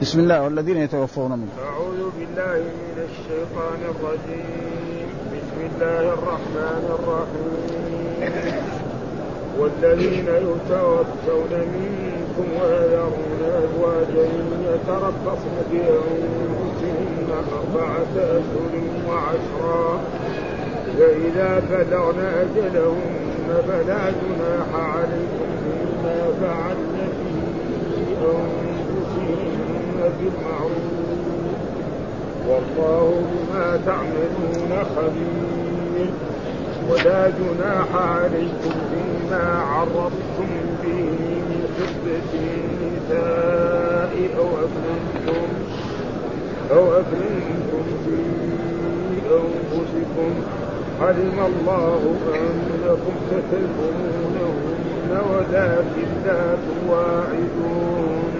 بسم الله والذين يتوفون منكم أعوذ بالله من الشيطان الرجيم. بسم الله الرحمن الرحيم. والذين يتوفون منكم ويذرون أزواجا يتربصن بأنفسهن أربعة أشهر وعشرا. فإذا بلغن أجلهن فلا جناح عليكم فيما فعلن أنفسهن. بالمعروف والله بما تعملون خبير. ولا جناح عليكم فيما عرضتم به من خطبة النساء أو أكرمتم أو أكرمتم في أنفسكم. علم الله أنكم ستذكرونهن ولكن لا تواعدون.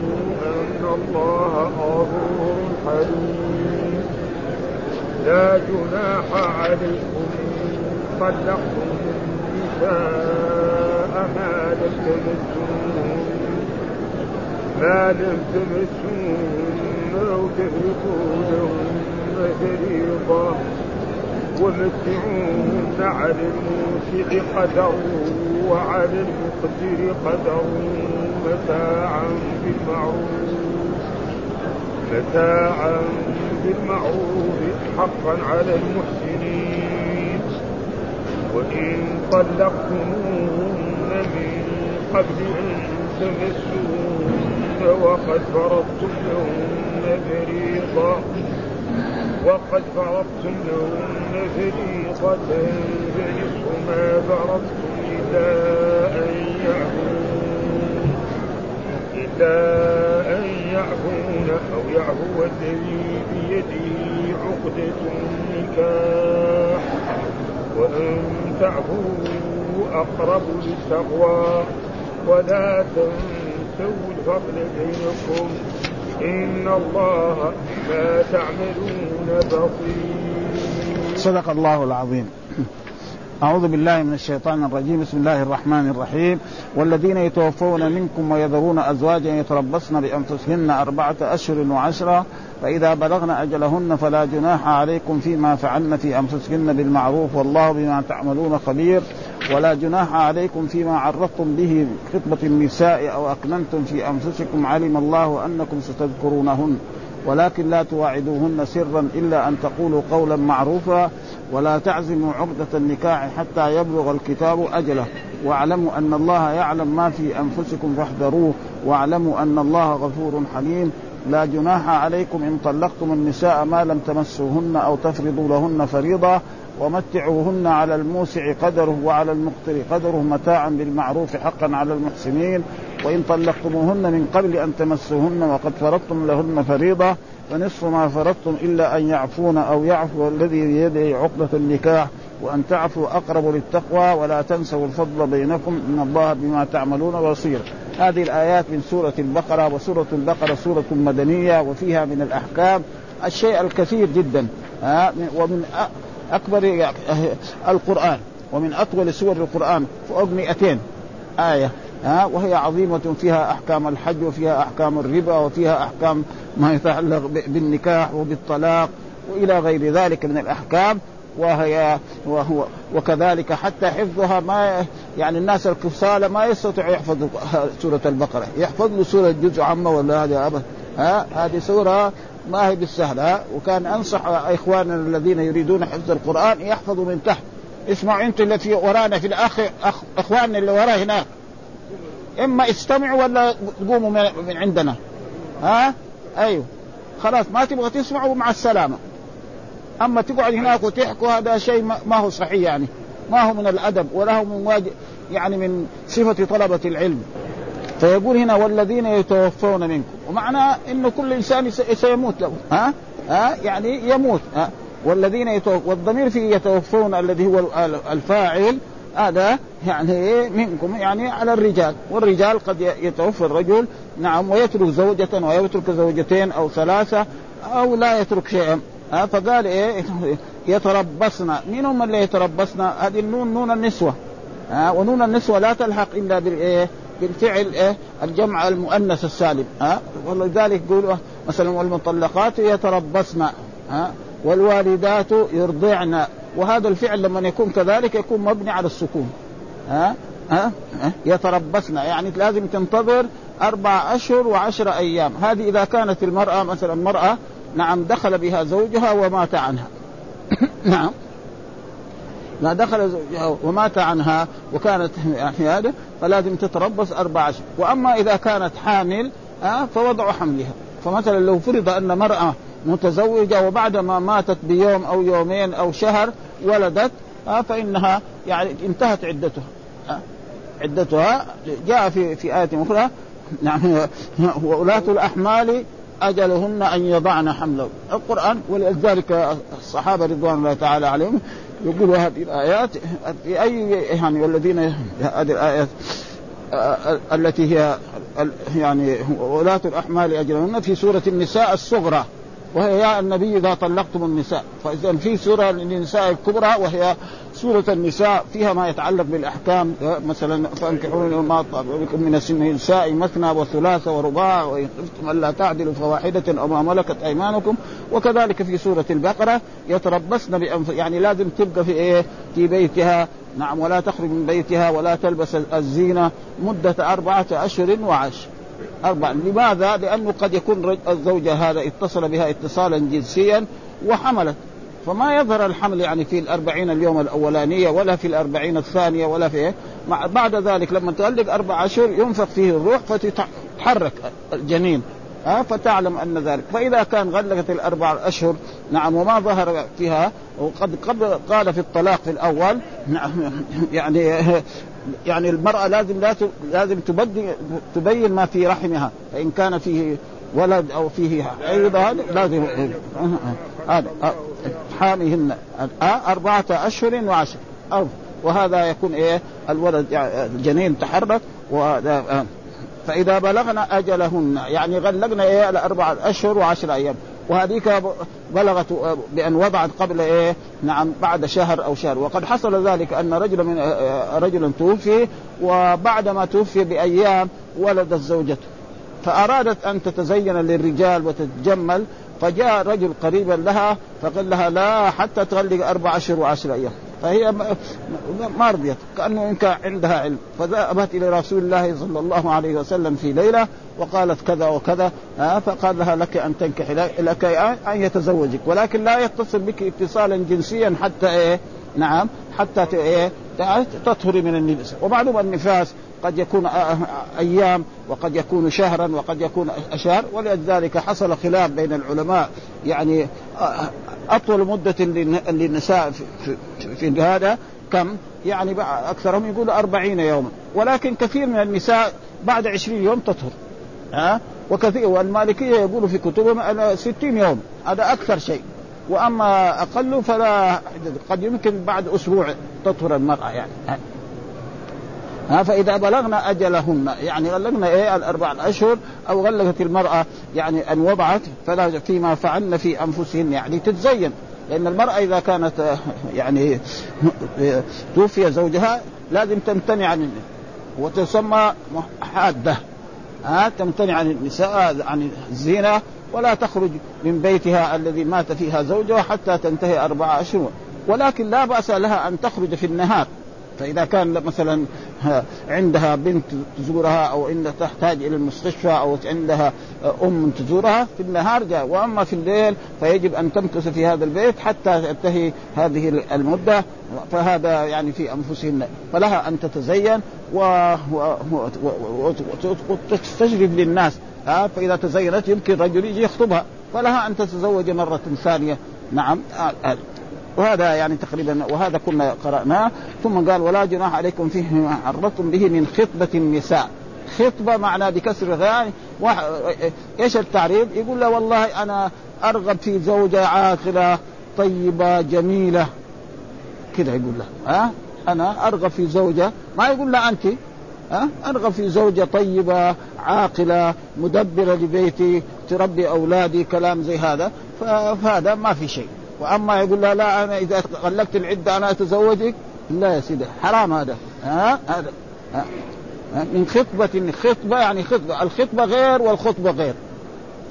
أن الله غفور حليم. لا جناح عليكم طلقتم النساء ما لم تمسون ما لم تمسون أو تفرقوا لهن فريضة ومتعوهن على الموسع قدر وعلى المقدر قدر متاعا بالمعروف متاعا بالمعروف حقا على المحسنين. وإن طلقتموهن من قبل أن تمسوهن وقد فرضتم لهن فريضة وقد فرضتم لهن فريضة فنصف ما فرضتم إلا أن يعفون إلا يعفون أو يعفو الذي بيده عقدة النكاح. وأن تعفوا أقرب للتقوى. ولا تنسوا الفضل بينكم. إن الله ما تعملون بصير. صدق الله العظيم. أعوذ بالله من الشيطان الرجيم. بسم الله الرحمن الرحيم. والذين يتوفون منكم ويذرون أزواجا يتربصن بأنفسهن أربعة أشهر وعشرا فإذا بلغن أجلهن فلا جناح عليكم فيما فعلن في أنفسهن بالمعروف والله بما تعملون خبير. ولا جناح عليكم فيما عرضتم به خطبة النساء أو أكننتم في أنفسكم. علم الله أنكم ستذكرونهن. ولكن لا تواعدوهن سرا إلا أن تقولوا قولا معروفا ولا تعزموا عقدة النكاح حتى يبلغ الكتاب أجله. واعلموا أن الله يعلم ما في أنفسكم فاحذروه. واعلموا أن الله غفور حليم. لا جناح عليكم إن طلقتم النساء ما لم تمسوهن أو تفرضوا لهن فريضة ومتعوهن على الموسع قدره وعلى المقتر قدره متاعا بالمعروف حقا على المحسنين. وإن طلقتموهن من قبل أن تمسوهن وقد فرضتم لهن فريضة فنصف ما فرضتم إلا أن يعفون أو يعفو الذي بيده عقدة النكاح. وأن تعفوا أقرب للتقوى ولا تنسوا الفضل بينكم إن الله بما تعملون بصير. هذه الآيات من سورة البقرة وسورة البقرة سورة مدنية وفيها من الأحكام الشيء الكثير جدا ومن أكبر القرآن ومن أطول سور القرآن فوق 200 آية ها وهي عظيمة فيها أحكام الحج وفيها أحكام الربا وفيها أحكام ما يتعلق بالنكاح وبالطلاق وإلى غير ذلك من الأحكام. وهي وهو وكذلك حتى حفظها ما يعني الناس الكسالى ما يستطيع يحفظ سورة البقرة. يحفظ له سورة جزء عامة ولا هذه أبدا ها؟ هذه سورة ما هي بالسهلة. وكان أنصح إخواننا الذين يريدون حفظ القرآن يحفظوا من تحت. اسمعوا أنتم التي ورانا في الأخ أخ إخواننا اللي وراه هناك. إما استمعوا ولا تقوموا من عندنا. ها؟ أيوه. خلاص ما تبغى تسمعوا مع السلامة. أما تقعد هناك وتحكوا هذا شيء ما هو صحيح يعني. ما هو من الأدب ولا هو من واجب يعني من صفة طلبة العلم. فيقول هنا والذين يتوفون منكم. ومعنى إنه كل إنسان سيموت له. ها؟ ها؟ يعني يموت. ها؟ والذين يتوفون والضمير في يتوفون الذي هو الفاعل هذا يعني منكم يعني على الرجال. والرجال قد يتوفى الرجل نعم ويترك زوجة ويترك زوجتين أو ثلاثة أو لا يترك شيئا. ها فقال إيه؟ يتربصن. مين هم اللي يتربصن؟ هذه النون نون النسوة. ها ونون النسوة لا تلحق إلا بالايه بالفعل إيه؟ الجمع المؤنث السالم ها ولذلك يقولوا مثلا والمطلقات يتربصن. ها والوالدات يرضعن. وهذا الفعل لما يكون كذلك يكون مبني على السكون. ها ها يتربصن. يعني لازم تنتظر أربع أشهر وعشر أيام. هذه إذا كانت المرأة مثلا مرأة نعم دخل بها زوجها ومات عنها. نعم. لا دخل زوجها ومات عنها وكانت هذا فلازم تتربص أربع أشهر وأما إذا كانت حامل آه فوضع حملها. فمثلا لو فرض أن مرأة متزوجة وبعد ما ماتت بيوم أو يومين أو شهر ولدت آه فإنها يعني انتهت عدتها. آه عدتها جاء في في آية أخرى. نعم. وولاة الأحمال أجلهن أن يضعن حمله. القرآن ولذلك الصحابة رضوان الله تعالى عليهم يقولوا هذه الآيات في أي يعني والذين هذه الآيات التي هي يعني ولاة الأحمال أجلهن في سورة النساء الصغرى وهي يا النبي إذا طلقتم النساء فإذا في سورة للنساء الكبرى وهي سورة النساء فيها ما يتعلق بالأحكام مثلا فانكحوا ما بكم من النساء مثنى وثلاثة ورباع وإن خفتم ألا تعدلوا فواحدة أو ما ملكت أيمانكم. وكذلك في سورة البقرة يتربصن بأنف يعني لازم تبقى في إيه؟ في بيتها. نعم ولا تخرج من بيتها ولا تلبس الزينة مدة أربعة أشهر وعشر. أربعة لماذا؟ لأنه قد يكون الزوجة هذا اتصل بها اتصالا جنسيا وحملت. فما يظهر الحمل يعني في الأربعين اليوم الأولانية ولا في الأربعين الثانية ولا في إيه؟ بعد ذلك لما تغلق أربع أشهر ينفخ فيه الروح فتتحرك الجنين ها؟ فتعلم أن ذلك. فإذا كان غلقت الأربع أشهر نعم وما ظهر فيها وقد قبل قال في الطلاق في الأول نعم يعني يعني المرأة لازم لا لازم تبدي تبين ما في رحمها فإن كان فيه ولد أو فيه هذا لازم هذا أربعة أشهر وعشر. وهذا يكون إيه؟ الولد الجنين تحرك فإذا بلغنا أجلهن يعني غلقنا إيه؟ الأربعة أشهر وعشر أيام. وهذيك بلغت بأن وضعت قبل إيه؟ نعم بعد شهر أو شهر. وقد حصل ذلك أن رجل من رجل توفي وبعد ما توفي بأيام ولدت زوجته. فأرادت أن تتزين للرجال وتتجمل فجاء رجل قريبا لها فقال لها لا حتى تغلق أربع أشهر وعشر أيام. فهي ما رضيت كأنه إن كان عندها علم. فذهبت إلى رسول الله صلى الله عليه وسلم في ليلة وقالت كذا وكذا فقال لها لك أن تنكح لك أن يتزوجك ولكن لا يتصل بك اتصالا جنسيا حتى إيه؟ نعم حتى إيه؟ تطهري من النفاس. ومعلوم النفاس قد يكون أيام وقد يكون شهرا وقد يكون أشهر ولذلك حصل خلاف بين العلماء. يعني أطول مدة للنساء في, هذا كم؟ يعني أكثرهم يقول أربعين يوما. ولكن كثير من النساء بعد عشرين يوم تطهر. ها؟ وكثير والمالكية يقولوا في كتبهم ستين يوم. هذا أكثر شيء. وأما أقل فلا قد يمكن بعد أسبوع تطهر المرأة يعني. ها فإذا بلغنا أجلهن يعني غلقنا إيه الأربع اشهر أو غلقت المرأة يعني أن وضعت فلا فيما فعلن في أنفسهن يعني تتزين. لأن المرأة إذا كانت يعني توفي زوجها لازم تمتنع عن وتسمى حادة. ها تمتنع عن النساء عن الزينة ولا تخرج من بيتها الذي مات فيها زوجها حتى تنتهي أربعة أشهر. ولكن لا بأس لها أن تخرج في النهار. فإذا كان مثلا عندها بنت تزورها أو إن تحتاج إلى المستشفى أو عندها أم تزورها في النهار جاء. وأما في الليل فيجب أن تمكث في هذا البيت حتى تنتهي هذه المدة. فهذا يعني في أنفسهن. فلها أن تتزين. وتستجلب للناس. فإذا تزينت يمكن رجل يجي يخطبها. فلها أن تتزوج مرة ثانية. نعم. وهذا يعني تقريبا وهذا كنا قرأناه ثم قال ولا جناح عليكم فيه ما عرضتم به من خطبة النساء. خطبة معنى بكسر يعني إيش التعريف؟ يقول له والله أنا أرغب في زوجة عاقلة طيبة جميلة. كذا يقول له. ها؟ أنا أرغب في زوجة؟ ما يقول لا أنت. ها؟ أرغب في زوجة طيبة عاقلة مدبرة لبيتي تربي أولادي كلام زي هذا. فهذا ما في شيء. وأما يقول لا لا أنا إذا غلقت العدة أنا أتزوجك. لا يا سيدي حرام هذا. ها؟ هذا. ها؟ من خطبة خطبة يعني خطبة. الخطبة غير والخطبة غير.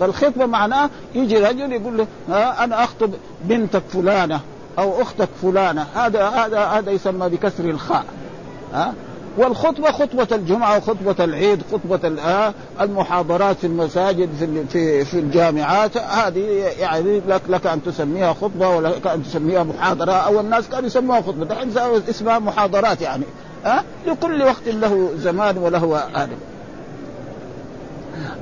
فالخطبة معناه يجي رجل يقول له ها؟ أنا أخطب بنتك فلانة أو أختك فلانة. هذا هذا هذا يسمى بكسر الخاء. ها؟ والخطبة خطبة الجمعة وخطبة العيد خطبة المحاضرات في المساجد في في في الجامعات. هذه يعني لك لك أن تسميها خطبة ولك أن تسميها محاضرة أو الناس كانوا يسموها خطبة. دحين اسمها محاضرات يعني. ها لكل وقت له زمان وله آدم.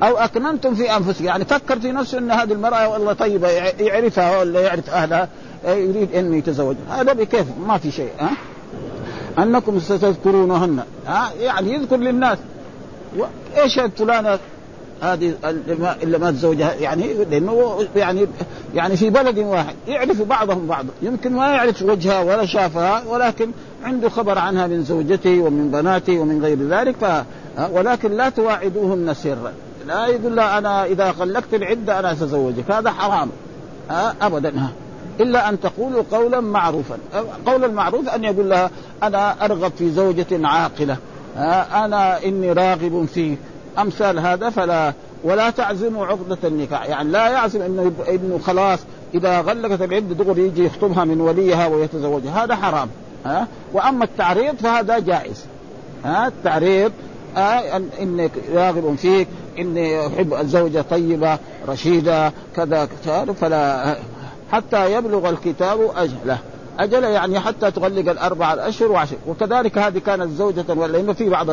أو أكننتم في أنفسكم. يعني فكر في نفسه إن هذه المرأة والله طيبة يعرفها ولا يعرف أهلها يريد ان يتزوج هذا بكيف ما في شيء. ها أنكم ستذكرونهن. ها؟ يعني يذكر للناس. إيش فلانة؟ هذه اللي ما تزوجها يعني لأنه يعني يعني في بلد واحد. يعرف بعضهم بعضا يمكن ما يعرف وجهها ولا شافها ولكن عنده خبر عنها من زوجته ومن بناته ومن غير ذلك. ف ولكن لا تواعدوهن سرا. لا يقول لا أنا إذا خلقت العدة أنا سزوجك هذا حرام. ابدا. إلا أن تقولوا قولا معروفا. قول المعروف أن يقول لها أنا أرغب في زوجة عاقلة. أنا إني راغب فيه أمثال هذا فلا ولا تعزموا عقدة النكاح. يعني لا يعزم إنه إنه خلاص إذا غلقت العده دغري يجي يخطبها من وليها ويتزوجها. هذا حرام. ها وأما التعريض فهذا جائز. ها التعريض آه إني راغب فيك إني أحب الزوجة طيبة رشيدة كذا فلا حتى يبلغ الكتاب أجله. أجل يعني حتى تغلق الأربع الأشهر وعشر. وكذلك هذه كانت زوجة لأنه في بعض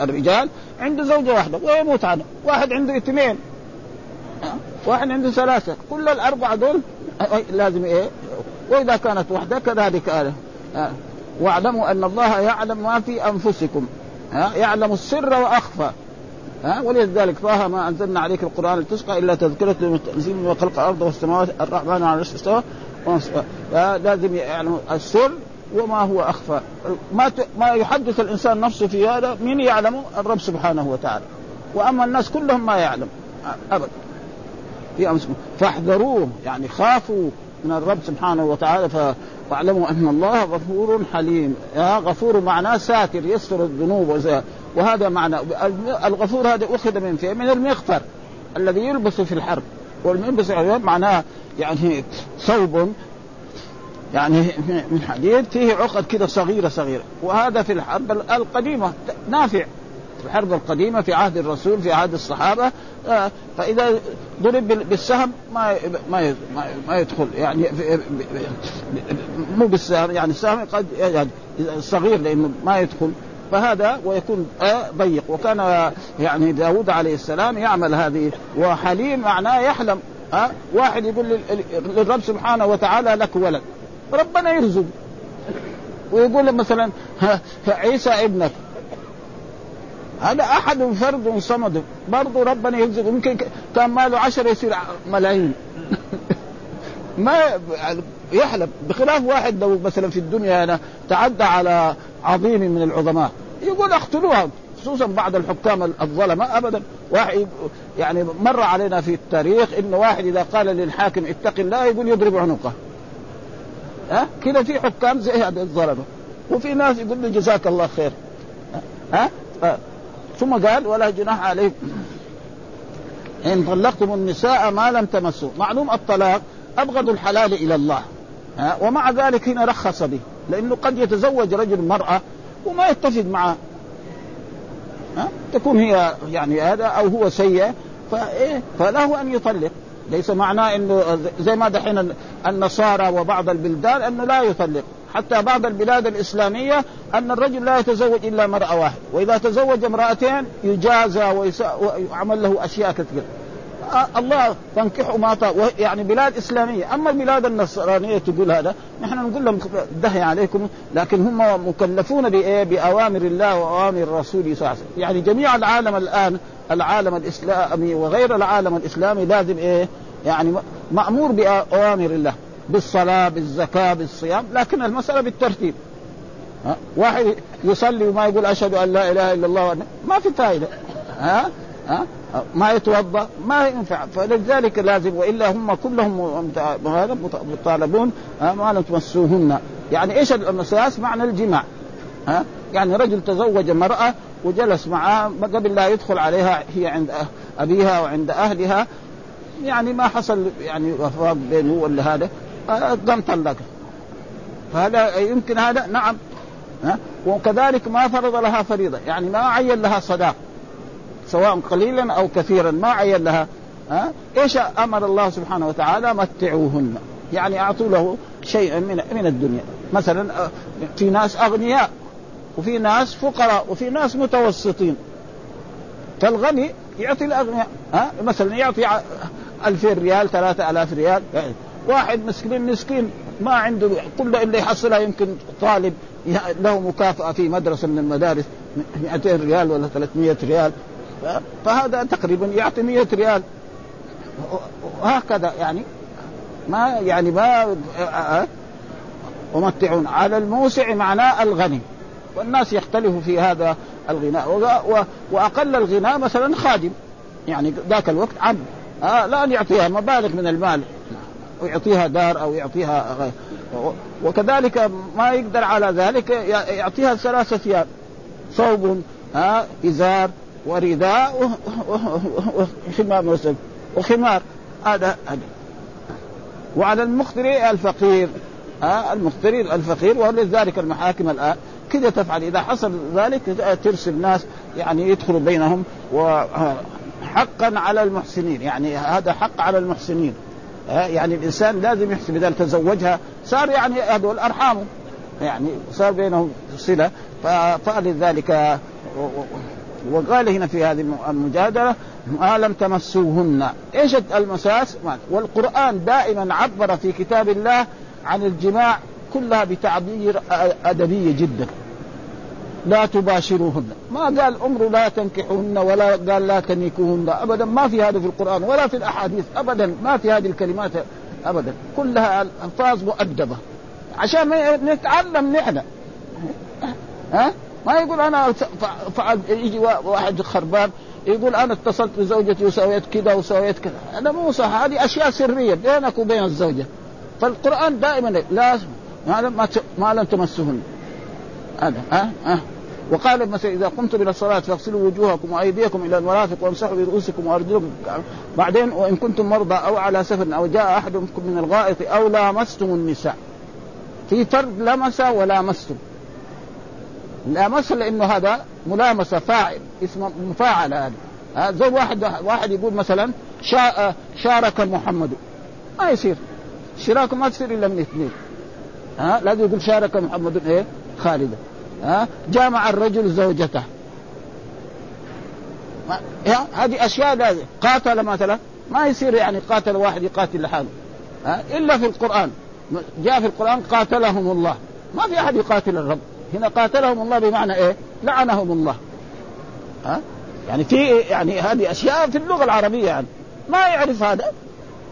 الرجال عنده زوجة واحدة ويموت عنها. واحد عنده اثنين. واحد عنده ثلاثة. كل الأربعة دول لازم إيه؟ وإذا كانت واحدة كذلك آه. واعلموا أن الله يعلم ما في أنفسكم. يعلم السر وأخفى. ها؟ ولذلك طه ما أنزلنا عليك القرآن لتسقى إلا تذكرة للمتنزيل من خلق الأرض والسماوات الرحمن على العرش استوى. لازم يعلم السر وما هو أخفى. ما ما يحدث الإنسان نفسه في هذا من يعلمه؟ الرب سبحانه وتعالى. وأما الناس كلهم ما يعلم. ابدا في أمسكم فاحذروه. يعني خافوا من الرب سبحانه وتعالى فاعلموا أن الله غفور حليم. يا غفور معناه ساتر يستر الذنوب وهذا معنى الغفور هذا أخذ من فيه من المغفر الذي يلبس في الحرب. والملبس معناه يعني ثوب يعني من حديد فيه عقد كده صغيرة صغيرة. وهذا في الحرب القديمة نافع. الحرب القديمة في عهد الرسول في عهد الصحابة آه، فإذا ضرب بالسهم ما ما ما يدخل. يعني مو بالسهم يعني السهم قد يعني صغير لأنه ما يدخل. فهذا ويكون ضيق. وكان يعني داود عليه السلام يعمل هذه وحليم معناه يحلم ها واحد يقول للرب سبحانه وتعالى لك ولد. ربنا يرزق. ويقول مثلا عيسى ابنك. هذا أحد فرد صمد. برضه ربنا يرزق. يمكن كان ماله عشرة يصير ملايين. ما يحلم. بخلاف واحد لو مثلا في الدنيا أنا تعدى على عظيم من العظماء. يقول اقتلوها خصوصا بعض الحكام الظلمة ابدا. واحد يعني مر علينا في التاريخ انه واحد إذا قال للحاكم اتق الله يقول يضرب عنقه. ها؟ كذا في حكام زي هذا الظلمة. وفي ناس يقول له جزاك الله خير. ها؟ أه؟ ثم قال ولا جناح عليكم. إن طلقتم النساء ما لم تمسوا. معلوم الطلاق أبغض الحلال إلى الله. ها؟ ومع ذلك هنا رخص به. لأنه قد يتزوج رجل مرأة وما يتفق معه. ها؟ تكون هي يعني هذا أو هو سيء فإيه؟ فله أن يطلق. ليس معناه إنه زي ما دحين النصارى وبعض البلدان أنه لا يطلق. حتى بعض البلاد الإسلامية أن الرجل لا يتزوج إلا مرأة واحدة. وإذا تزوج امرأتين يجازى ويعمل له أشياء كثيرة. الله تنكحوا ما يعني بلاد إسلامية. أما البلاد النصرانية تقول هذا نحن نقول لهم دهي عليكم لكن هم مكلفون بإيه؟ بأوامر الله وأوامر الرسول صلى الله عليه وسلم. يعني جميع العالم الآن العالم الإسلامي وغير العالم الإسلامي لازم إيه؟ يعني مأمور بأوامر الله بالصلاة بالزكاة بالصيام. لكن المسألة بالترتيب؟ واحد يصلي وما يقول أشهد أن لا إله إلا الله ما في فائده ها؟ ها؟ ما يتوضأ ما ينفع. فلذلك لازم وإلا هم كلهم مطالبون ما تمسوهن. يعني إيش المساس؟ معنى الجماع. ها؟ يعني رجل تزوج امرأة وجلس معها قبل لا يدخل عليها هي عند أبيها وعند أهلها. يعني ما حصل يعني وفاق بينه ولا هذا. قام طلقها فهذا يمكن هذا؟ نعم. ها؟ وكذلك ما فرض لها فريضة. يعني ما عين لها صداق. سواء قليلا أو كثيرا ما عين لها. ها؟ إيش أمر الله سبحانه وتعالى؟ متعوهن. يعني أعطوا له شيئا من من الدنيا. مثلا في ناس أغنياء وفي ناس فقراء وفي ناس متوسطين. فالغني يعطي الأغنياء. ها؟ مثلا يعطي 2000 ريال 3000 ريال. واحد مسكين مسكين ما عنده كل اللي يحصلها يمكن طالب له مكافأة في مدرسة من المدارس 200 ريال ولا 300 ريال. فهذا تقريبا يعطي 100 ريال. وهكذا يعني ما يعني ما ومتعون على الموسع معناه الغني. والناس يختلفوا في هذا الغناء. وأقل الغناء مثلا خادم. يعني ذاك الوقت عبد آه لا يعطيها مبالغ من المال. ويعطيها دار أو يعطيها وكذلك ما يقدر على ذلك يعطيها ثلاثة ثياب. ثوب ها إزار. ورداء وخمار وخمار هذا هذا وعلى المختري الفقير ها المختري الفقير ولذلك المحاكم الآن كذا تفعل؟ إذا حصل ذلك ترسل ناس يعني يدخلوا بينهم وحقا على المحسنين. يعني هذا حق على المحسنين. يعني الإنسان لازم يحسب إذا تزوجها صار يعني هذول أرحامه. يعني صار بينهم صلة فلذلك وقال هنا في هذه المجادلة ما لم تمسوهن. إيش المساس؟ والقرآن دائما عبر في كتاب الله عن الجماع كلها بتعبير أدبية جدا. لا تباشروهن. ما قال أمر لا تنكحوهن ولا قال لا تنكوهن ابدا ما في هذا في القرآن ولا في الأحاديث. ابدا ما في هذه الكلمات ابدا. كلها ألفاظ مؤدبة. عشان نتعلم نحن. ها؟ ما يقول أنا فعل يجي واحد خربان يقول أنا اتصلت بزوجتي وسويت كذا وسويت كذا. هذا مو صح هذه أشياء سرية بينك وبين الزوجة. فالقرآن دائما لا ما ما لم تمسهن. هذا ها؟ ها؟ وقال مثلا إذا قمتم إلى الصلاة فاغسلوا وجوهكم وأيديكم إلى المرافق وامسحوا برؤوسكم وأرجلكم. بعدين وإن كنتم مرضى أو على سفر أو جاء احد منكم من الغائط أو لامستم النساء. في فرق لمس ولامستم لامس لأنه هذا ملامسة فاعل اسمه مفاعل هذا. زي واحد واحد يقول مثلا شا شارك محمد. ما يصير. الشراكه ما تصير إلا من اثنين. ها لازم يقول شارك محمد إيه؟ خالدا ها جامع الرجل زوجته. هذه أشياء لازم قاتل مثلا ما يصير يعني قاتل واحد يقاتل لحاله. ها إلا في القرآن. جاء في القرآن قاتلهم الله. ما في أحد يقاتل الرب. هنا قاتلهم الله بمعنى إيه؟ لعنهم الله. ها؟ يعني في يعني هذه أشياء في اللغة العربية يعني. ما يعرف هذا.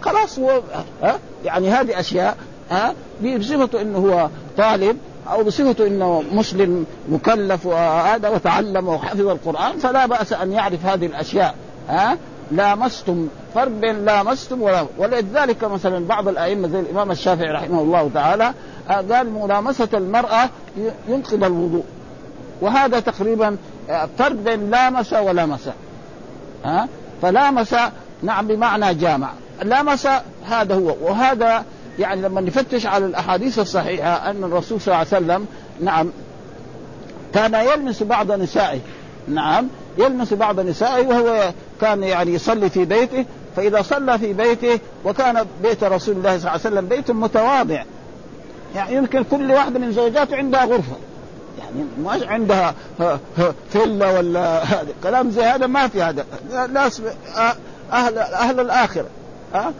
خلاص هو ها؟ يعني هذه أشياء ها؟ بصفته إنه هو طالب أو بصفته إنه مسلم مكلف وهذا وتعلم وحفظ القرآن فلا بأس أن يعرف هذه الأشياء ها؟ لامستم فرق بين لامستم ولا ولذلك مثلا بعض الأئمة زي الإمام الشافعي رحمه الله تعالى قال ملامسة المرأة ينقض الوضوء. وهذا تقريبا فرق بين لامس ولمس ها؟ فلامس نعم بمعنى جامع. لمس هذا هو. وهذا يعني لما نفتش على الأحاديث الصحيحة أن الرسول صلى الله عليه وسلم نعم كان يلمس بعض نسائه. نعم يلمس بعض نسائه وهو كان يعني يصلي في بيته. فإذا صلى في بيته وكان بيت رسول الله صلى الله عليه وسلم بيت متواضع يعني يمكن كل واحدة من زوجاته عندها غرفة. يعني ما عندها فيلا ولا هذا. كلام زي هذا ما في هذا. ناس أهل أهل الآخرة. ها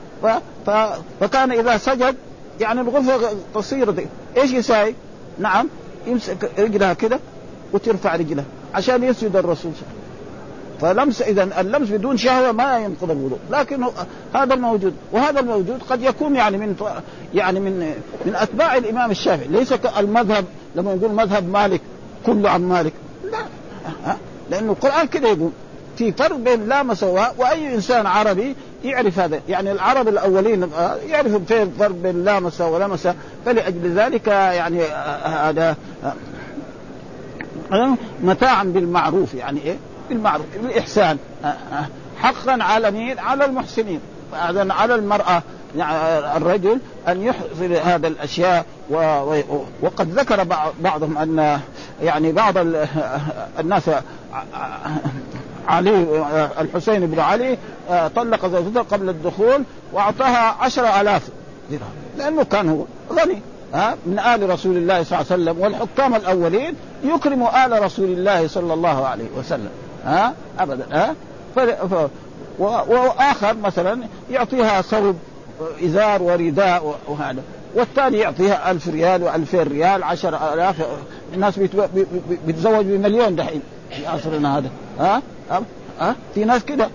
فكان إذا سجد يعني الغرفة قصيره دي. إيش يساوي؟ نعم يمسك رجلها كده وترفع رجلها عشان يسجد الرسول صلى الله عليه وسلم. فلمس اذا اللمس بدون شهوة ما ينقض الوضوء. لكن هذا الموجود وهذا الموجود قد يكون يعني من يعني من من أتباع الإمام الشافعي. ليس المذهب لما نقول مذهب مالك كله عن مالك. لا لأنه القرآن كده يقول في فرق بين لامس وأي إنسان عربي يعرف هذا. يعني العرب الأولين يعرفوا في فرق بين لامس ولمس فلأجل ذلك يعني هذا متاعا بالمعروف. يعني إيه؟ بالمعروف بالإحسان. حقا على مين؟ على المحسنين. على المرأة يعني الرجل أن يحصل هذا الأشياء و... وقد ذكر بعضهم أن يعني بعض الناس علي الحسين بن علي طلق زوجته قبل الدخول وأعطاها عشر آلاف درهم. لأنه كان هو غني ها من آل رسول الله صلى الله عليه وسلم. والحكام الأولين يكرموا آل رسول الله صلى الله عليه وسلم. ها؟ ابدا ها؟ ف... وآخر مثلا يعطيها ثوب إزار ورداء وهذا. والثاني يعطيها ألف ريال وألفين ريال عشر آلاف. الناس بيتزوج بمليون دحين في عصرنا هذا ها؟ ها؟ في ناس كده.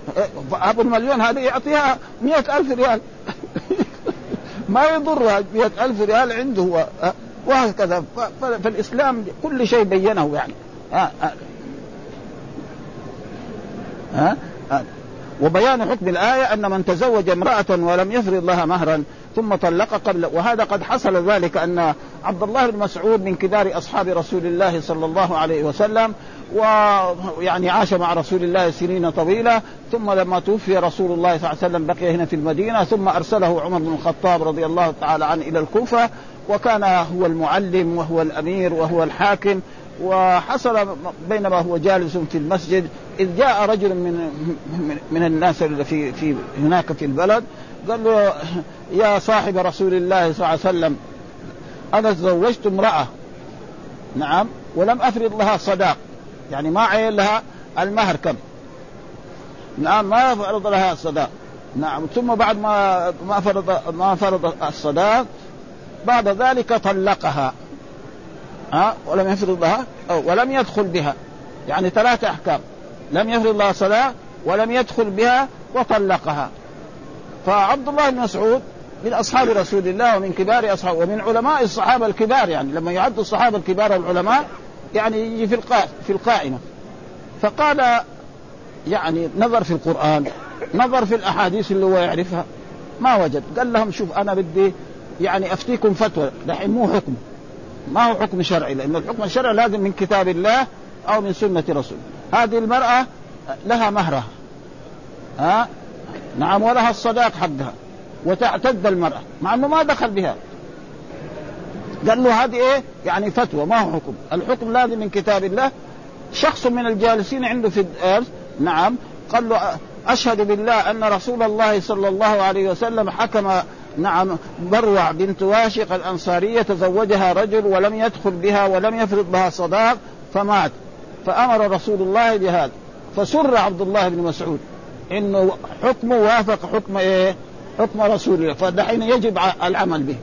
أبو المليون هذا يعطيها مئة ألف ريال. ما يضرها مئة ألف ريال عنده وهكذا. فالإسلام كل شيء بينه يعني؟ ها؟ وبيان حكم الآية أن من تزوج امرأة ولم يفرض لها مهرا ثم طلق قبل وهذا قد حصل ذلك أن عبد الله بن مسعود من كبار أصحاب رسول الله صلى الله عليه وسلم ويعني عاش مع رسول الله سنين طويلة ثم لما توفي رسول الله صلى الله عليه وسلم بقي هنا في المدينة ثم أرسله عمر بن الخطاب رضي الله تعالى عنه إلى الكوفة وكان هو المعلم وهو الأمير وهو الحاكم وحصل بينما هو جالس في المسجد إذ جاء رجل من من الناس اللي في في هناك في البلد قال له يا صاحب رسول الله صلى الله عليه وسلم أنا تزوجت امرأة. نعم ولم أفرض لها صداق. يعني ما عين لها المهر كم. نعم ما فرض لها الصداق نعم ثم بعد ما ما فرض ما فرض الصداق بعد ذلك طلقها. ها؟ ولم يفرض لها؟ ولم يدخل بها. يعني ثلاثة أحكام. لم يفرض لها صلاة ولم يدخل بها وطلقها. فعبد الله بن مسعود من أصحاب رسول الله ومن كبار أصحابه ومن علماء الصحابة الكبار يعني. لما يعد الصحابة الكبار العلماء يعني يجي في في القائمة فقال يعني نظر في القرآن نظر في الأحاديث اللي هو يعرفها. ما وجد. قال لهم شوف أنا بدي يعني أفتيكم فتوى. دحين مو حكم. ما هو حكم شرعي؟ لأن الحكم الشرعي لازم من كتاب الله أو من سنة رسول. هذه المرأة لها مهرها. ها؟ نعم ولها الصداق حقها. وتعتد المرأة. مع أنه ما دخل بها. قال له هذه إيه؟ يعني فتوى ما هو حكم. الحكم لازم من كتاب الله. شخص من الجالسين عنده في الدرس نعم قال له أشهد بالله أن رسول الله صلى الله عليه وسلم حكم نعم بروع بنت واشق الأنصارية تزوجها رجل ولم يدخل بها ولم يفرض لها صداق فمات. فأمر رسول الله بهذا. فسر عبد الله بن مسعود إنه حكمه وافق حكم إيه؟ حكم رسول الله. فدحين يجب العمل به.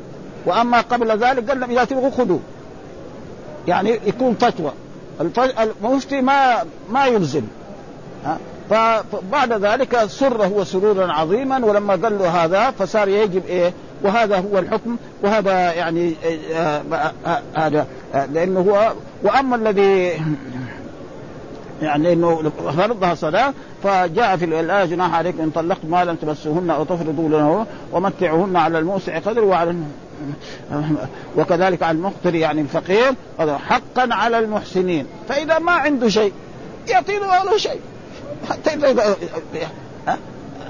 وأما قبل ذلك قال لهم اذا تبغوا خذوا يعني يكون فتوى. المفتي ما ما يلزم. فبعد ذلك سر هو سرورا عظيما ولما قال له هذا فصار يجب إيه؟ وهذا هو الحكم وهذا يعني آه، آه، آه، هذا لأنه هو وأما الذي يعني إنه فرضها صلاة فجاء في الآية جناح عليكم إن طلقتم ما لم تمسوهن أو تفرضوا له ومتعوهن على الموسع قدر وعلى وكذلك على المقتر يعني الفقير حقا على المحسنين فإذا ما عنده شيء يعطي له شيء. حتى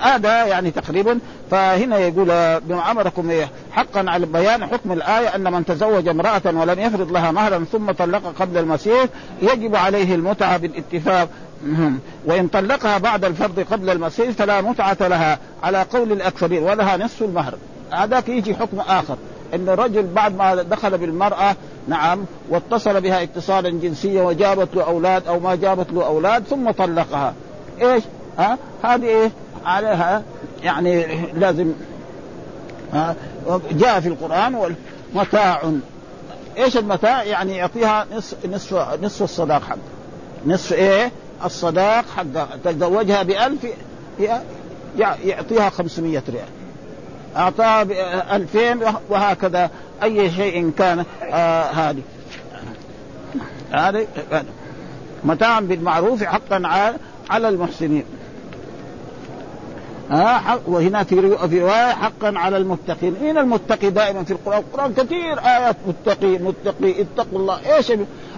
هذا يعني تقريبا فهنا يقول بما أمركم إيه حقا على بيان حكم الآية أن من تزوج امرأة ولم يفرض لها مهرا ثم طلق قبل المسيح يجب عليه المتعة بالاتفاق. وإن طلقها بعد الفرض قبل المسيح فلا متعة لها على قول الأكثرين ولها نصف المهر. هذاك يجي حكم آخر إن الرجل بعد ما دخل بالمرأة نعم واتصل بها اتصالا جنسيا وجابت له أولاد أو ما جابت له أولاد ثم طلقها. إيش؟ ها؟ هذه إيه؟ عليها يعني لازم ها؟ جاء في القرآن متاع إيش المتاع؟ يعني يعطيها نصف نصف نصف الصداق حق نصف إيه؟ الصداق حق تزوجها بألف يعطيها 500 ريال. أعطاها ألفين وهكذا. أي شيء كان آه هذه. هذا متاعا بالمعروف حقا على المحسنين. ها وهنا في رواية حقا على المتقين، مين المتقي دائما في القرآن؟ القرآن كثير آيات. متقي متقي اتقوا الله، إيش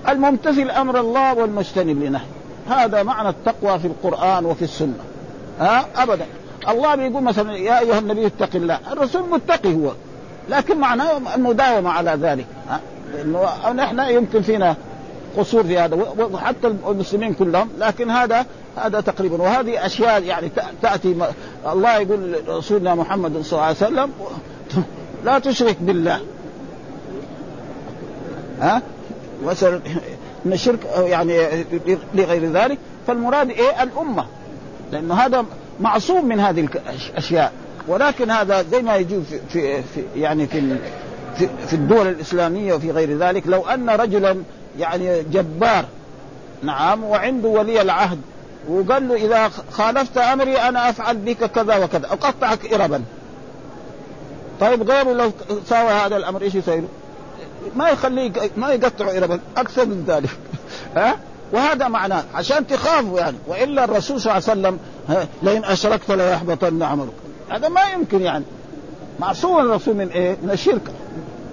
الممتثل أمر الله والمجتنب لنهي. هذا معنى التقوى في القرآن وفي السنة. ها؟ ابدا، الله بيقول مثلا يا أيها النبي اتق الله، الرسول متقي هو، لكن معناه المداومه على ذلك، ها؟ نحن يمكن فينا قصور في هذا وحتى المسلمين كلهم لكن هذا هذا تقريبا. وهذه أشياء يعني تأتي الله يقول رسولنا محمد صلى الله عليه وسلم لا تشرك بالله. ها؟ مثلا من الشرك يعني لغير ذلك. فالمراد إيه؟ الأمة. لأنه هذا معصوم من هذه الاشياء ولكن هذا زي ما في, في, في يعني في في الدول الإسلامية وفي غير ذلك لو أن رجلا يعني جبار. نعم وعنده ولي العهد. وقال له إذا خالفت أمري أنا أفعل بك كذا وكذا. أقطعك اربا. طيب غيره لو ساوى هذا الأمر إيش يسوي ما يخليه ما يقطع اربا. أكثر من ذلك. ها؟ وهذا معناه. عشان تخافوا يعني. وإلا الرسول صلى الله عليه وسلم لئن أشركت ليحبطن عملك هذا ما يمكن يعني. معصوم الرسول من إيه؟ من الشرك.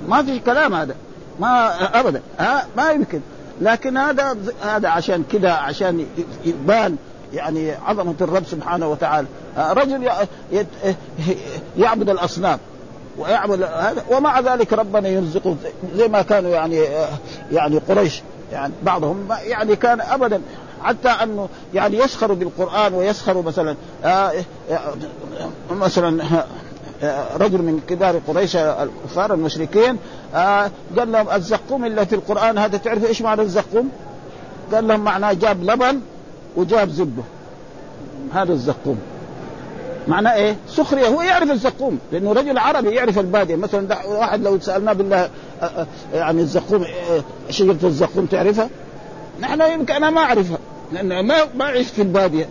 ما في كلام هذا. ما ابدا. ها ما يمكن. لكن هذا هذا عشان كذا عشان يبان يعني عظمة الرب سبحانه وتعالى. رجل يعبد الأصنام ويعبد هذا ومع ذلك ربنا يرزقه زي ما كانوا يعني يعني قريش. يعني بعضهم يعني كان ابدا. حتى أنه يعني يسخروا بالقرآن ويسخروا مثلا مثلا رجل من كبار قريش الكفار المشركين آه قال لهم الزقوم اللي في القرآن هذا تعرفوا إيش معنى الزقوم؟ قال لهم معناه جاب لبن وجاب زبدة هذا الزقوم معناه إيه؟ سخرية هو يعرف الزقوم لأنه رجل عربي يعرف البادية مثلا واحد لو سألناه بالله آه، آه، يعني الزقوم شجرة الزقوم تعرفها؟ نحن يمكن أنا ما أعرفها لأن ما ما عشت في البادية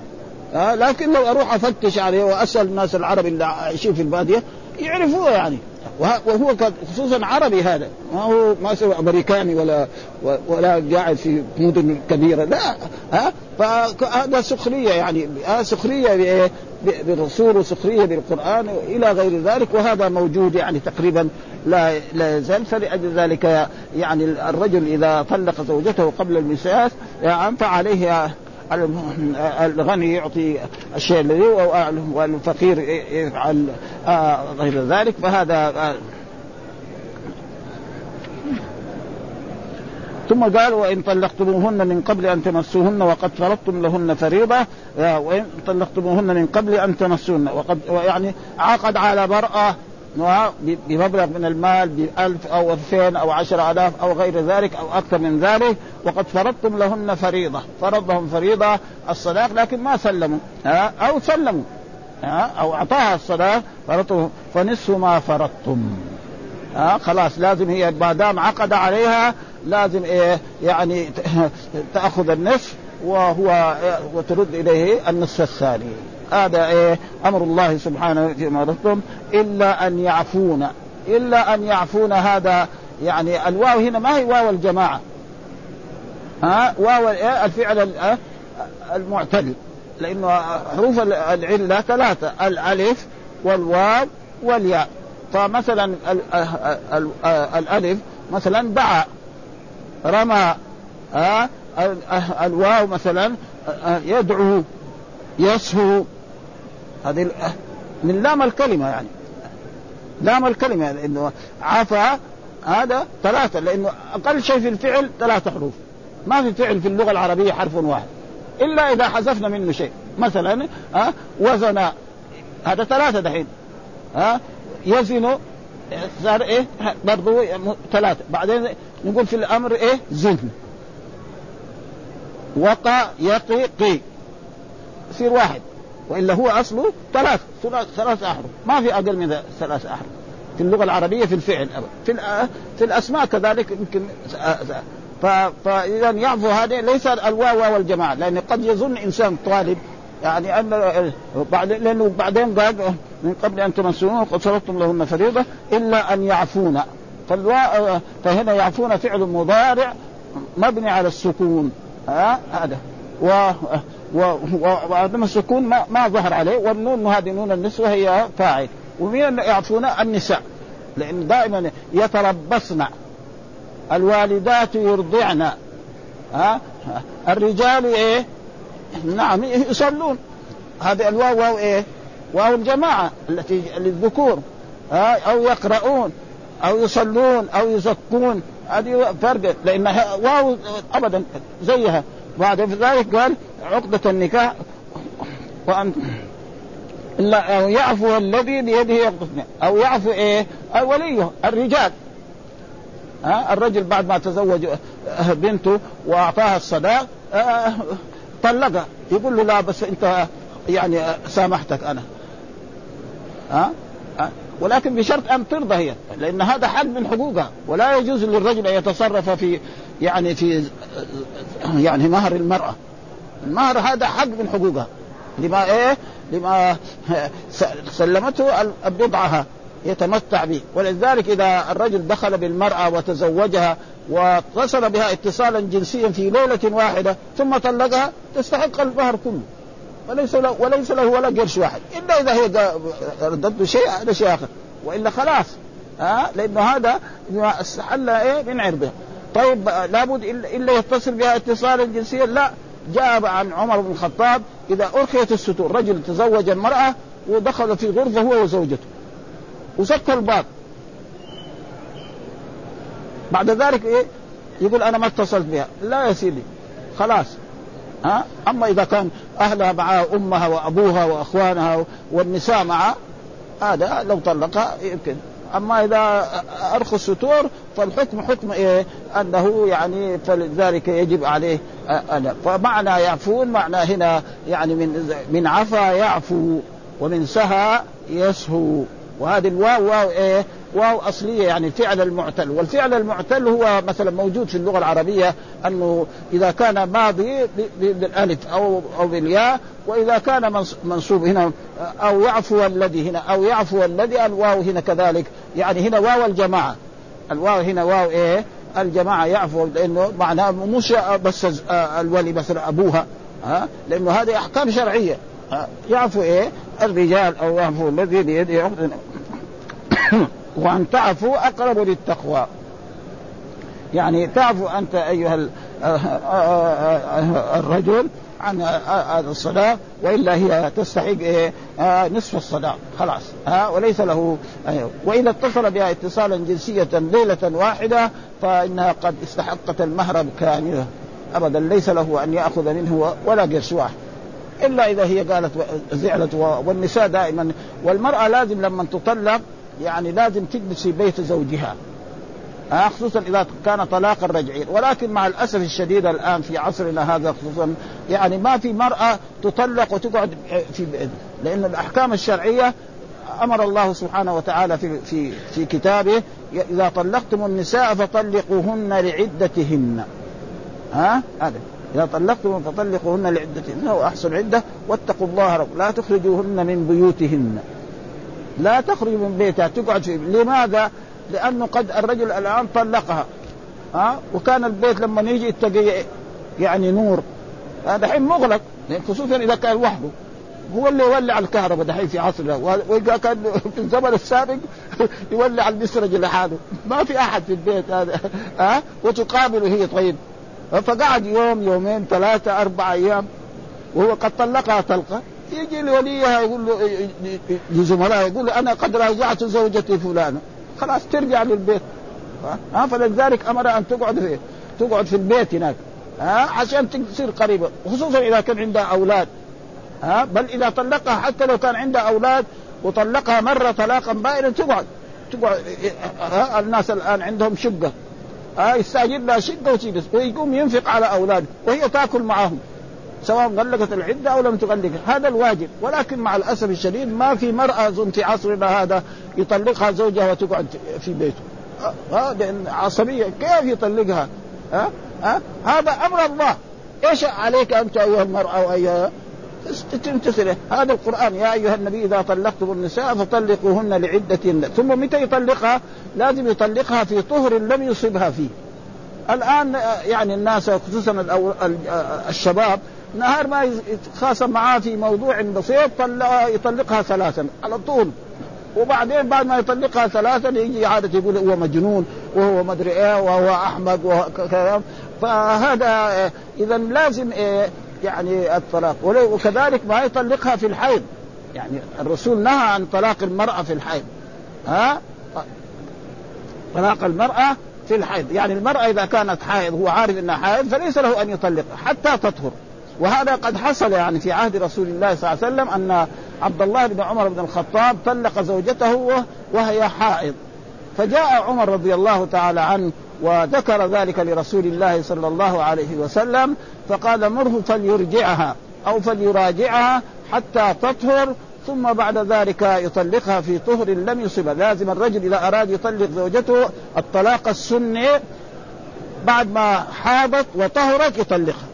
آه لكن لو أروح أفتش عليه وأسأل الناس العرب اللي عايشين في البادية يعرفوه يعني. وهو خصوصا عربي هذا. ما هو ما هو أمريكاني ولا ولا قاعد في مدن كبيرة. لا ها؟ فهذا سخرية يعني. سخرية بالرسول وسخرية بالقرآن والى غير ذلك. وهذا موجود يعني تقريبا لا لا يزال. فلأجل ذلك يعني الرجل إذا طلق زوجته قبل المساس يعني فعليه الغني يعطي الشيء الذي والفقير يفعل آه، غير ذلك فهذا آه، ثم قال وإن طلقتموهن من قبل أن تمسوهن وقد فرضتم لهن فريضة. آه، وإن طلقتموهن من قبل أن تمسوهن وقد يعني عقد على مراه بمبلغ من المال بألف أو ألفين أو عشر آلاف أو غير ذلك أو أكثر من ذلك وقد فرضتم لهن فريضة. فرض لهم فريضة الصداق لكن ما سلموا أو سلموا أو أعطاها الصداق فرضتم فنصف ما فرضتم ها؟ خلاص لازم هي ما دام عقد عليها لازم إيه؟ يعني تأخذ النصف وهو وترد إليه النصف الثاني. هذا إيه؟ أمر الله سبحانه فيما رضتم إلا أن يعفون إلا أن يعفون هذا يعني الواو هنا ما هي واو الجماعة. ها؟ واو إيه؟ الفعل المعتدل. لأنه حروف العله ثلاثة الألف والواو والياء. فمثلا الألف مثلا دعا رمى ها؟ الواو مثلا يدعو يسهو. هذه من لام الكلمة يعني. لام الكلمة يعني إنه عفا هذا ثلاثة لأنه أقل شيء في الفعل ثلاثة حروف. ما في فعل في اللغة العربية حرف واحد. إلا إذا حذفنا منه شيء. مثلا ها وزن. هذا ثلاثة دحين. ها يزن صار إيه برضو ثلاثة. بعدين نقول في الأمر إيه زن. وقى يقي قي. يصير واحد. وإلا هو اصله ثلاث ثلاث أحرف. ما في أقل من ثلاث أحرف. في اللغة العربية في الفعل في في الأسماء كذلك يمكن فإذا يعفو هذا ليس الواو والجماعه لأن قد يظن إنسان طالب. يعني أن بعد لأنه بعدين قال من قبل أن تمسوه قد صرفتم لهن فريضة إلا أن يعفون. فهنا يعفون فعل مضارع مبني على السكون. ها هذا. و وعدم السكون ما, ما ظهر عليه. والنون هذه نون النسوة هي فاعل. ومين يعفون النساء. لأن دائما يتربصن. الوالدات يرضعن. ها؟ الرجال إيه؟ نعم يصلون. هذه الواو واو إيه؟ واو الجماعة التي للذكور. ها؟ أو يقرؤون أو يصلون أو يزكون. هذه فرق. لانها واو ابدا زيها. بعد ذلك قال عقدة النكاح وأن أو يعفو الذي بيده عقدة أو يعفو إيه؟ أو وليه الرجال. ها؟ الرجل بعد ما تزوج بنته وأعطاها الصداق آه، طلقها. يقول له لا بس أنت يعني سامحتك أنا. ها؟ ولكن بشرط أن ترضى هي لأن هذا حق من حقوقها. ولا يجوز للرجل أن يتصرف في يعني في يعني مهر المرأة. المهر هذا حق من حقوقها. لما إيه؟ لما سلمته بضعها يتمتع به. ولذلك إذا الرجل دخل بالمرأة وتزوجها واتصل بها اتصالا جنسيا في ليلة واحدة ثم طلقها تستحق المهر كله. وليس له وليس له ولا قرش واحد. إلا إذا هي ردت شيء هذا شيء آخر. وإلا خلاص. ها؟ لأنه هذا استحل إيه؟ من عرضه طيب لابد الا يتصل بها اتصالا جنسيا لا جاء عن عمر بن الخطاب إذا ارخيت الستور رجل تزوج المراه ودخل في غرفة هو وزوجته. وسكر الباب. بعد ذلك إيه؟ يقول أنا ما اتصلت بها. لا يا سيدي خلاص. ها؟ أما إذا كان أهلها معها أمها وأبوها وأخوانها والنساء معها هذا لو طلقها يمكن. أما إذا ارخى الستور فالحكم حكم إيه؟ أنه يعني فلذلك يجب عليه أنا فمعنى يعفون معنى هنا يعني من من عفا يعفو ومن سهى يسهو. وهذه الواو واو إيه؟ واو أصلية يعني الفعل المعتل والفعل المعتل هو مثلا موجود في اللغة العربية أنه إذا كان ماضي بالألف أو أو بالياء وإذا كان منصوب هنا أو يعفو الذي هنا أو يعفو الذي الواو هنا كذلك. يعني هنا واو الجماعة. الواو هنا واو إيه؟ الجماعة يعفو لأنه معناه مش بس الولي مثلا أبوها ها؟ لأنه هذه أحكام شرعية. يعفو إيه؟ الرجال أو يعفو الذي بيده. وأن تعفوا أقرب للتقوى. يعني تعفو أنت أيها آه، آه، آه، الرجل عن الصلاة وإلا هي تستحق نصف الصلاة خلاص ها وليس له وإذا اتصل بها اتصالا جنسية ليلة واحدة فإنها قد استحقت المهر كاملة. أبدا ليس له أن يأخذ منه ولا قرش واحد إلا إذا هي قالت زعلت والنساء دائما. والمرأة لازم لما تطلق يعني لازم تجلس في بيت زوجها. خصوصا إذا كان طلاقا رجعيا ولكن مع الأسف الشديد الآن في عصرنا هذا خصوصا يعني ما في مرأة تطلق وتقعد في لأن الأحكام الشرعية أمر الله سبحانه وتعالى في في في كتابه إذا طلقتم النساء فطلقوهن لعدتهن. ها؟ هذا. إذا طلقتم فطلقوهن لعدتهن وأحسن عدة واتقوا الله رب لا تخرجوهن من بيوتهن. لا تخرج من بيتها تقعد فيه لماذا؟ لأنه قد الرجل الآن طلقها ها؟ وكان البيت لما يجي يتقي يعني نور. الحين مغلق خصوصا إذا كان وحده. هو اللي يولع الكهرباء دحين في عصرنا وإذا كان في الزمن السابق يولع المسرج لحاله. ما في أحد في البيت هذا ها؟ وتقابله هي طيب. فقعد يوم يومين ثلاثة أربع أيام وهو قد طلقها طلقة. يجي لوليها يقول له لزملائه يقول له أنا قد راجعت زوجتي فلانة. خلاص ترجع للبيت. ها؟ فلذلك أمر أن تقعد في تقعد في البيت هناك. ها؟ عشان تصير قريبة. خصوصا إذا كان عندها أولاد. ها؟ بل إذا طلقها حتى لو كان عندها أولاد وطلقها مرة طلاقا بائنا تقعد. تقعد. ها؟ الناس الآن عندهم شقة. ها؟ يستاجر لها شقة ويقوم ينفق على اولاده وهي تأكل معهم سواء غلقت العدة أو لم تغلقها هذا الواجب. ولكن مع الأسف الشديد ما في مرأة في عصرنا هذا يطلقها زوجها وتقعد في بيته. ها لأن عصبية. كيف يطلقها؟ ها ها هذا أمر الله. إيش عليك أنت أيها المرأة وايها تمتثل؟ هذا القرآن. يا أيها النبي إذا طلقتم النساء فطلقوهن لعدتهن ثم متى يطلقها؟ لازم يطلقها في طهر لم يصبها فيه. الآن يعني الناس خصوصا الشباب نهار ما يتخاصم معاه في موضوع بسيط يطلقها ثلاثا على طول. وبعدين بعد ما يطلقها ثلاثا يجي عادة يقول هو مجنون وهو مدري إيه وهو أحمق وكذا فهذا اذا لازم إيه يعني الطلاق. وكذلك ما يطلقها في الحيض. يعني الرسول نهى عن طلاق المرأة في الحيض. ها؟ طلاق المرأة في الحيض. يعني المرأة إذا كانت حائض هو عارف أنها حائض فليس له أن يطلقها حتى تطهر. وهذا قد حصل يعني في عهد رسول الله صلى الله عليه وسلم أن عبد الله بن عمر بن الخطاب طلق زوجته وهي حائض. فجاء عمر رضي الله تعالى عنه وذكر ذلك لرسول الله صلى الله عليه وسلم فقال مره فليرجعها أو فليراجعها حتى تطهر ثم بعد ذلك يطلقها في طهر لم يصبها لازم الرجل إذا أراد يطلق زوجته الطلاق السني بعد ما حاضت وطهرت يطلقها.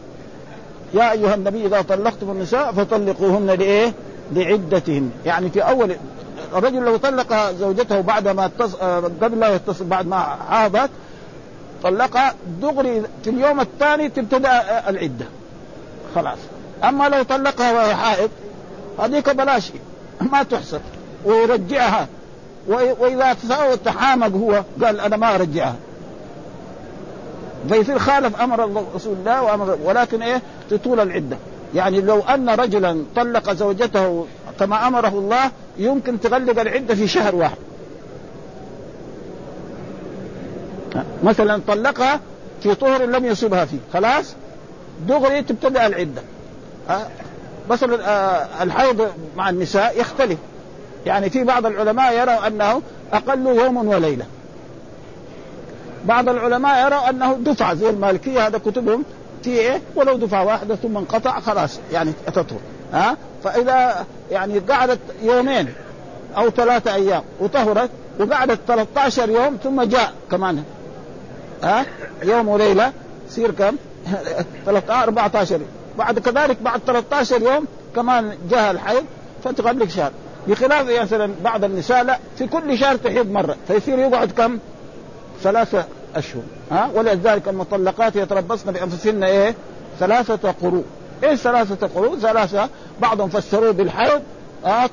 يا أيها النبي إذا طلقتم النساء فطلقوهن لإيه؟ لعدتهن. يعني في أول الرجل لو طلق زوجته بعد ما اتص... قبل لا يتصل بعد ما حاضت طلقها دغري في اليوم الثاني تبتدأ العدة. خلاص. أما لو طلقها وهي حائض هذيك بلاش ما تحسب ويرجعها. وإذا تحامق هو قال أنا ما أرجعها. فيصير خالف أمر رسول الله وامر ولكن إيه؟ تطول العدة. يعني لو أن رجلا طلق زوجته كما أمره الله يمكن تغلق العدة في شهر واحد. مثلا طلقها في طهر لم يصبها فيه. خلاص؟ دغري تبتدأ العدة. مثلا آه، الحيض مع النساء يختلف. يعني في بعض العلماء يروا أنه أقل يوم وليلة. بعض العلماء يروا أنه دفعه زي المالكية هذا كتبهم في إيه ولو دفعه واحدة ثم انقطع خلاص يعني تطهر ها؟ فإذا يعني قعدت يومين أو ثلاثة أيام وطهرت وقعدت 13 يوم ثم جاء كمان ها؟ يوم وليلة يصير كم؟ 14 بعد كذلك بعد 13 يوم كمان جاء الحيض فتغلق شهر. بخلاف مثلا بعض النساء لا في كل شهر تحيض مرة فيصير يقعد كم؟ ثلاثة أشهر ها ولذلك المطلقات يتربصن بأنفسهن إيه؟ ثلاثة قروء إيش ثلاثة قروء؟ ثلاثة بعضهم فسروه بالحيض آه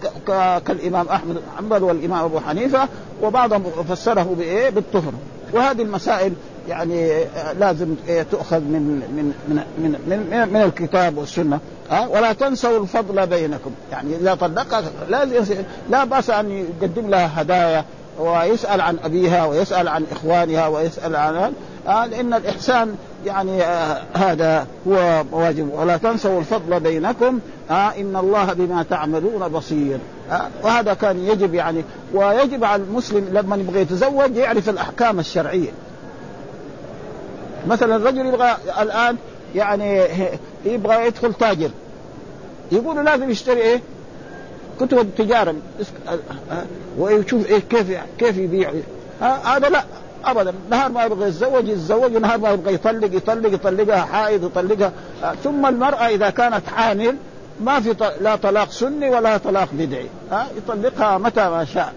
كالإمام أحمد بن حنبل والإمام أبو حنيفة وبعضهم فسره بايه؟ بالطهر وهذه المسائل يعني لازم تؤخذ من من من من, من, من الكتاب والسنة أه؟ ولا تنسوا الفضل بينكم يعني إذا طلقها لازم لا بأس أن يقدم لها هدايا ويسأل عن أبيها ويسأل عن إخوانها ويسأل عن لأن الإحسان يعني آه هذا هو واجب. ولا تنسوا الفضل بينكم. آه إن الله بما تعملون بصير. آه وهذا كان يجب يعني ويجب على المسلم لما يبغى يتزوج يعرف الأحكام الشرعية. مثلا الرجل يبغى الآن يعني يبغى يدخل تاجر. يقول لازم يشتري إيه؟ كتب التجاره ويشوف إيه كيف كيف يبيع. هذا لا ابدا. نهار ما يبغى يتزوج يتزوج ونهار ما يبغى يطلق يطلق يطلقها حائض يطلقها. ثم المرأة إذا كانت حامل ما في لا طلاق سني ولا طلاق بدعي. ها يطلقها متى ما شاء.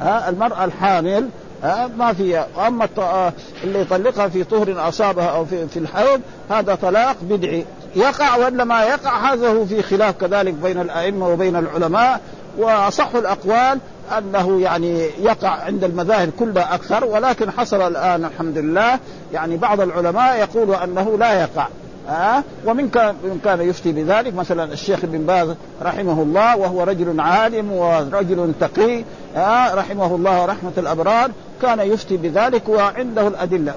ها المرأة الحامل ها ما في. أما اللي يطلقها في طهر أصابها أو في, في الحيض هذا طلاق بدعي. يقع ولا ما يقع هذا هو في خلاف كذلك بين الأئمة وبين العلماء وأصح الأقوال أنه يعني يقع عند المذاهب كلها أكثر ولكن حصل الآن الحمد لله يعني بعض العلماء يقول أنه لا يقع أه؟ ومن كان من كان يفتي بذلك مثلا الشيخ ابن باز رحمه الله وهو رجل عالم ورجل تقي أه؟ رحمه الله رحمة الأبرار كان يفتي بذلك وعنده الأدلة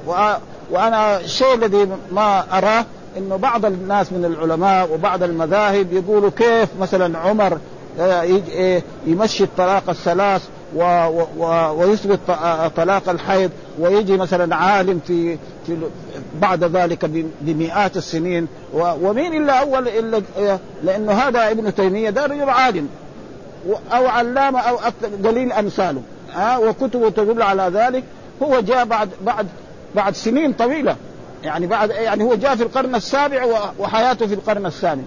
وأنا الشيء الذي ما أراه إنه بعض الناس من العلماء وبعض المذاهب يقولوا كيف مثلا عمر آه، إيه، يمشي الطلاق الثلاث ويثبت طلاق الحيض ويجي مثلا عالم في في بعد ذلك بمئات السنين ومين إلا أول إلا لأنه هذا ابن تيمية ده رجل عالم أو علامة أو قليل أمثاله ها وكتبه تدل على ذلك هو جاء بعد بعد بعد سنين طويلة. يعني بعد يعني هو جاء في القرن السابع وحياته في القرن الثاني.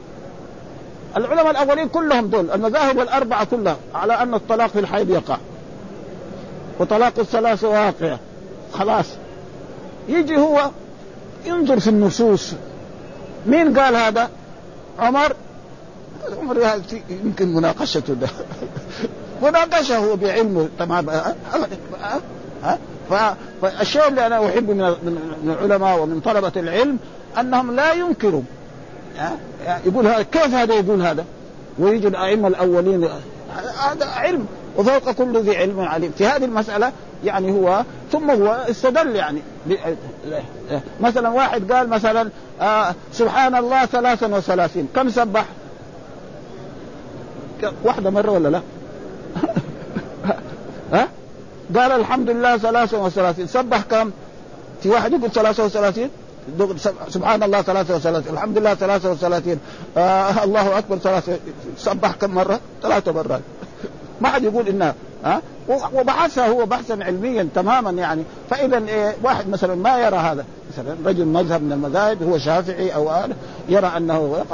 العلماء الأولين كلهم دول المذاهب الأربعة كلها على أن الطلاق في الحيض يقع. وطلاق الثلاثه واقع. خلاص. يجي هو ينظر في النصوص. مين قال هذا؟ عمر؟ عمر يمكن مناقشته ده. مناقشة هو بعلمه. تمام. فالشيء اللي أنا احبه من العلماء ومن طلبة العلم أنهم لا ينكروا. يقول هذا كيف هذا يقول هذا؟ ويجي الائمه الأولين هذا علم وفوق كل ذي علم عليم. في هذه المسألة يعني هو ثم هو استدل يعني. مثلا واحد قال مثلا آه سبحان الله ثلاثا وثلاثين. كم سبح؟ واحدة مرة ولا لا؟ ها؟ قال الحمد لله ثلاثا وثلاثين. سبح كم؟ في واحد يقول ثلاثة وثلاثين؟ سبحان الله ثلاثة وثلاثين. الحمد لله ثلاثة وثلاثين. آه الله أكبر ثلاثة. سبح كم مرة؟ ثلاثة مرات. ما حد يقول إنها ها؟ وبحثها هو بحثا علميا تماما يعني. فاذا إيه واحد مثلا ما يرى هذا. مثلا رجل مذهب من المذاهب هو شافعي أو آل يرى أنه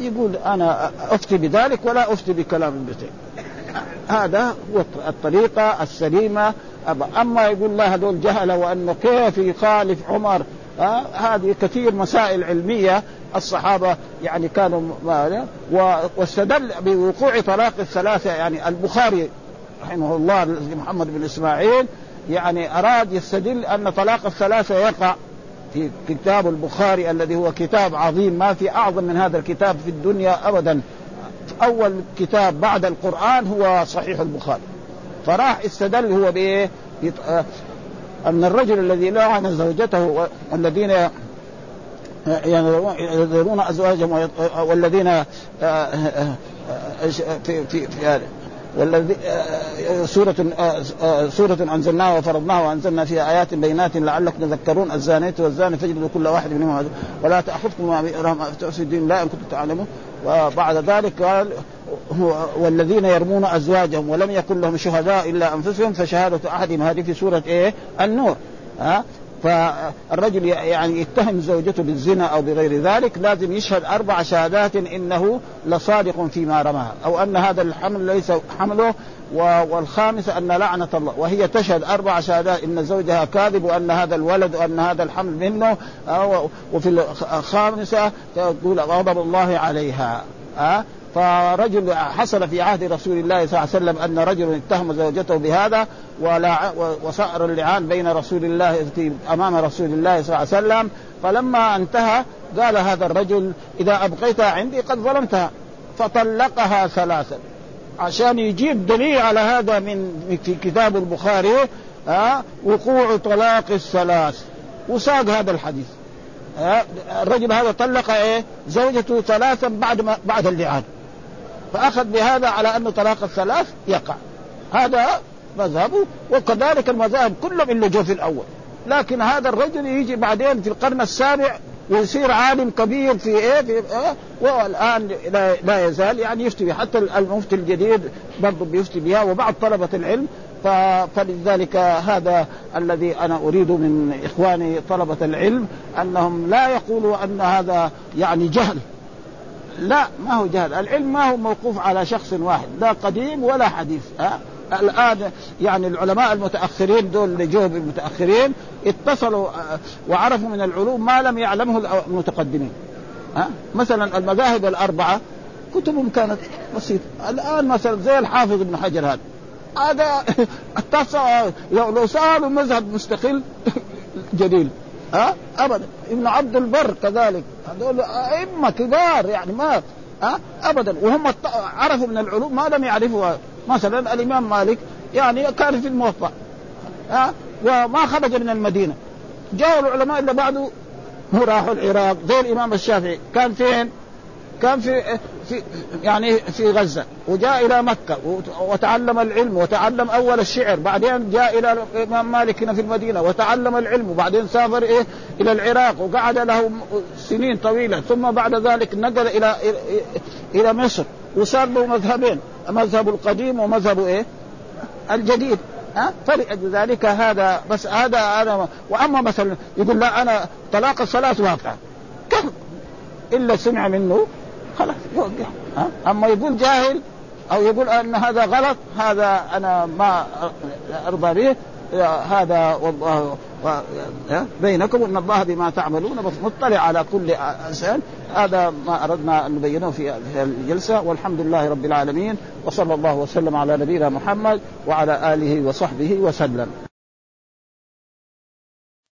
يقول أنا أفتي بذلك ولا أفتي بكلام ابن هذا هو الطريقة السليمة. أما يقول لا هذول جهلة وأنه كيف يخالف عمر؟ آه هذه كثير مسائل علمية. الصحابة يعني كانوا واستدل بوقوع طلاق الثلاثة. يعني البخاري رحمه الله محمد بن إسماعيل يعني أراد يستدل أن طلاق الثلاثة يقع في كتاب البخاري الذي هو كتاب عظيم. ما في أعظم من هذا الكتاب في الدنيا ابدا. اول كتاب بعد القران هو صحيح البخاري فراح استدل هو بايه؟ آه، ان الرجل الذي لعن زوجته والذين يذرون ازواجهم والذين آه، آه، في في في والذي آه، سورة آه، آه، سورة أنزلناها وفرضناها وأنزلنا فيها آيات بينات لعلكم تذكرون الزانية والزاني فاجلدوا كل واحد منهما ولا تأخذكم ما في الدين لا إن كنتم تعلمون وبعد ذلك قال والذين يرمون أزواجهم ولم يكن لهم شهداء إلا أنفسهم فشهادة أحدهم هذه في سورة إيه؟ النور. ها؟ فالرجل يعني يتهم زوجته بالزنا أو بغير ذلك لازم يشهد أربع شهادات إنه لصادق فيما رماها أو أن هذا الحمل ليس حمله والخامسة أن لعنة الله. وهي تشهد أربع شهادات. إن زوجها كاذب وأن هذا الولد وأن هذا الحمل منه. وفي الخامسة تقول غضب الله عليها. ها فرجل حصل في عهد رسول الله صلى الله عليه وسلم أن رجل اتهم زوجته بهذا وصار اللعان بين رسول الله أمام رسول الله صلى الله عليه وسلم. فلما انتهى قال هذا الرجل إذا ابقيتها عندي قد ظلمتها. فطلقها ثلاثا. عشان يجيب دليل على هذا من في كتاب البخاري ها وقوع طلاق الثلاث. وساق هذا الحديث. الرجل هذا طلق إيه؟ زوجته ثلاثا بعد ما بعد اللعان. فأخذ بهذا على انه طلاق الثلاث يقع. هذا مذهبه وكذلك المذاهب كلهم اللي جو الأول. لكن هذا الرجل يجي بعدين في القرن السابع ويصير عالم كبير في إيه؟ في إيه؟ والآن لا, لا يزال يعني يفتي حتى المفتي الجديد برضه بيفتي بها وبعض طلبة العلم. فلذلك هذا الذي أنا أريد من إخواني طلبة العلم أنهم لا يقولوا أن هذا يعني جهل. لا ما هو جهل. العلم ما هو موقوف على شخص واحد لا قديم ولا حديث ها؟ الآن يعني العلماء المتأخرين دول اللي جو المتاخرين اتصلوا آه، وعرفوا من العلوم ما لم يعلمه المتقدمين. ها؟ مثلا المذاهب الأربعة كتبهم كانت بسيطة. الآن مثلا زي الحافظ ابن حجر هذا. هذا اتصل لو صار مذهب مستقل جديد. ها؟ ابدا. ابن عبد البر كذلك. هذول أئمة كبار يعني ما ها؟ ابدا. وهم عرفوا من العلوم ما لم يعرفوها. مثلا الإمام مالك يعني كان في الموطأ ها وما خرج من المدينة. جاءوا العلماء اللي بعده هو راحوا العراق زي الإمام الشافعي. كان فين؟ كان في في يعني في غزة وجاء إلى مكة وتعلم العلم وتعلم أول الشعر بعدين جاء إلى الإمام مالك هنا في المدينة وتعلم العلم وبعدين سافر إيه؟ إلى العراق وقعد له سنين طويلة ثم بعد ذلك نقل إلى إلى مصر وصار له مذهبين. مذهب القديم ومذهب إيه؟ الجديد. ها؟ فلأجل ذلك هذا بس هذا أنا وأما مثلا يقول لا أنا طلاق الصلاه واقع. كيف إلا سمع منه. خلاص يوقع. ها؟ أما يقول جاهل أو يقول أن هذا غلط هذا أنا ما أرضى به. هذا والله بينكم إن الله بما تعملون مطلع على كل إنسان. هذا ما أردنا أن نبينه في الجلسة والحمد لله رب العالمين وصلى الله وسلم على نبينا محمد وعلى آله وصحبه وسلم.